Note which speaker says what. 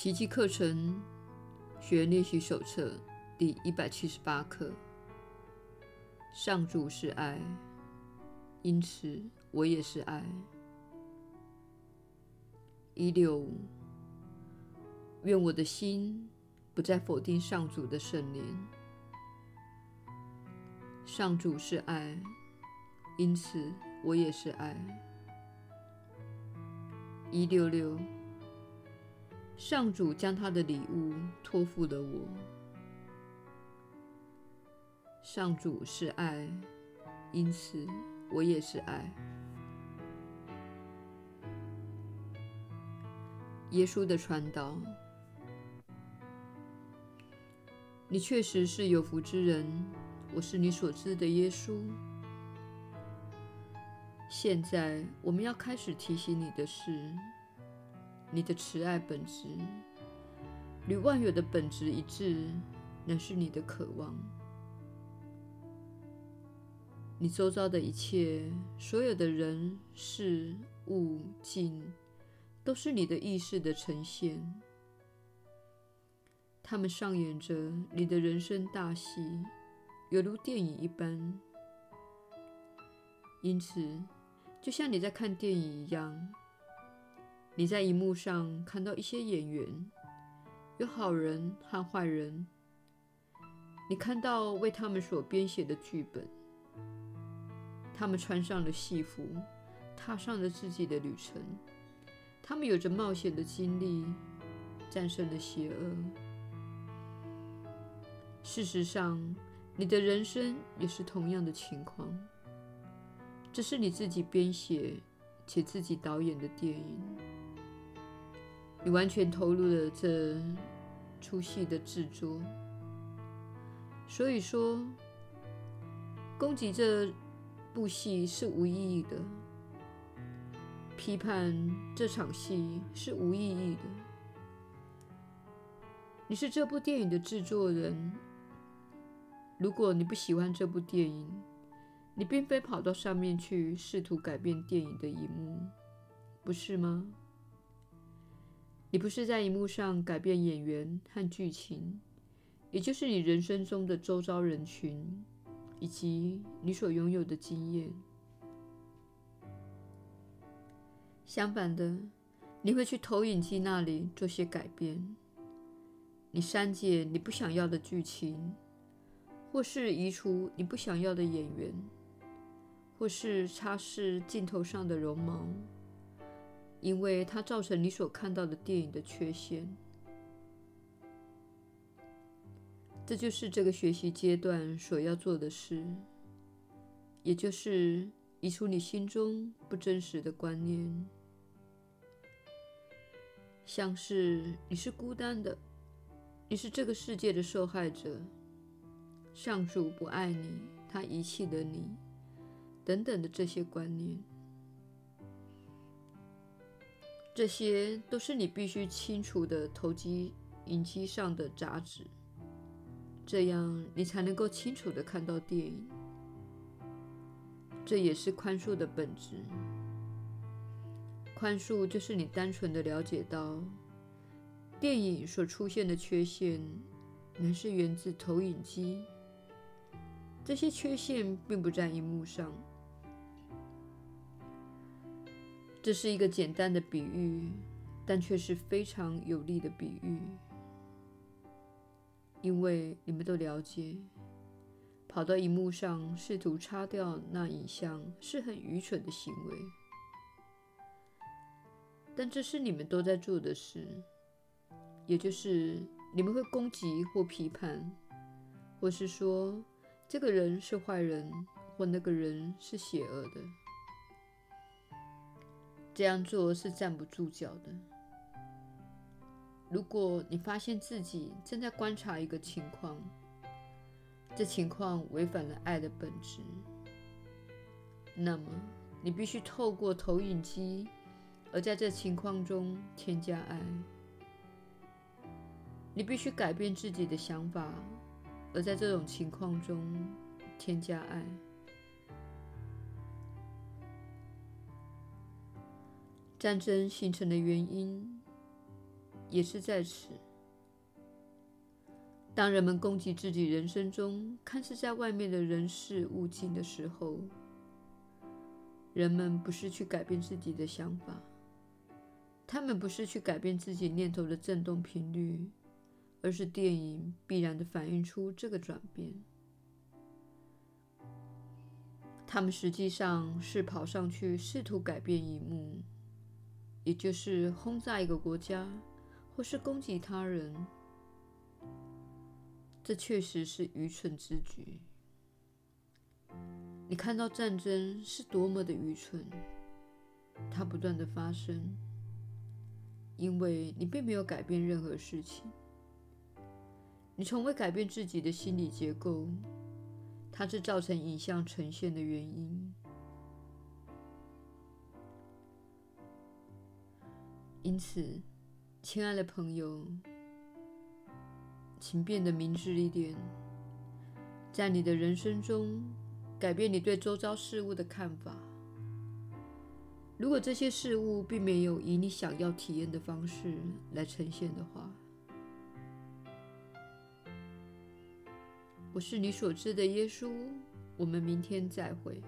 Speaker 1: 奇迹课程学练习手册第一百七十八课：上主是爱，因此我也是爱。一六五，愿我的心不再否定上主的圣灵。上主是爱，因此我也是爱。一六六。上主将他的礼物托付了我。上主是爱，因此我也是爱。耶稣的传导，你确实是有福之人。我是你所知的耶稣。现在我们要开始提醒你的是。你的慈爱本质与万有的本质一致，乃是你的渴望。你周遭的一切，所有的人事物境，都是你的意识的呈现。他们上演着你的人生大戏，犹如电影一般。因此，就像你在看电影一样。你在荧幕上看到一些演员，有好人和坏人。你看到为他们所编写的剧本，他们穿上了戏服，踏上了自己的旅程。他们有着冒险的经历，战胜了邪恶。事实上，你的人生也是同样的情况。这是你自己编写且自己导演的电影。你完全投入了这出戏的制作，所以说，攻击这部戏是无意义的，批判这场戏是无意义的。你是这部电影的制作人，如果你不喜欢这部电影，你并非跑到上面去试图改变电影的一幕，不是吗？你不是在荧幕上改变演员和剧情，也就是你人生中的周遭人群以及你所拥有的经验。相反的，你会去投影机那里做些改变。你删减你不想要的剧情，或是移除你不想要的演员，或是擦拭镜头上的绒毛。因为它造成你所看到的电影的缺陷，这就是这个学习阶段所要做的事，也就是移除你心中不真实的观念，像是你是孤单的，你是这个世界的受害者，上主不爱你，他遗弃了你，等等的这些观念。这些都是你必须清除的投机影机上的杂质，这样你才能够清楚地看到电影。这也是宽恕的本质。宽恕就是你单纯的了解到，电影所出现的缺陷，乃是源自投影机。这些缺陷并不在荧幕上。这是一个简单的比喻，但却是非常有力的比喻，因为你们都了解，跑到荧幕上试图擦掉那影像是很愚蠢的行为。但这是你们都在做的事，也就是你们会攻击或批判，或是说这个人是坏人，或那个人是邪恶的。这样做是站不住脚的。如果你发现自己正在观察一个情况，这情况违反了爱的本质，那么你必须透过投影机，而在这情况中添加爱。你必须改变自己的想法，而在这种情况中添加爱。战争形成的原因，也是在此。当人们攻击自己人生中看似在外面的人事物境的时候，人们不是去改变自己的想法，他们不是去改变自己念头的振动频率，而是电影必然地反映出这个转变。他们实际上是跑上去试图改变一幕，也就是轰炸一个国家，或是攻击他人。这确实是愚蠢之举。你看到战争是多么的愚蠢，它不断的发生，因为你并没有改变任何事情，你从未改变自己的心理结构。它是造成影像呈现的原因。因此，亲爱的朋友，请变得明智一点，在你的人生中改变你对周遭事物的看法。如果这些事物并没有以你想要体验的方式来呈现的话，我是你所知的耶稣，我们明天再会。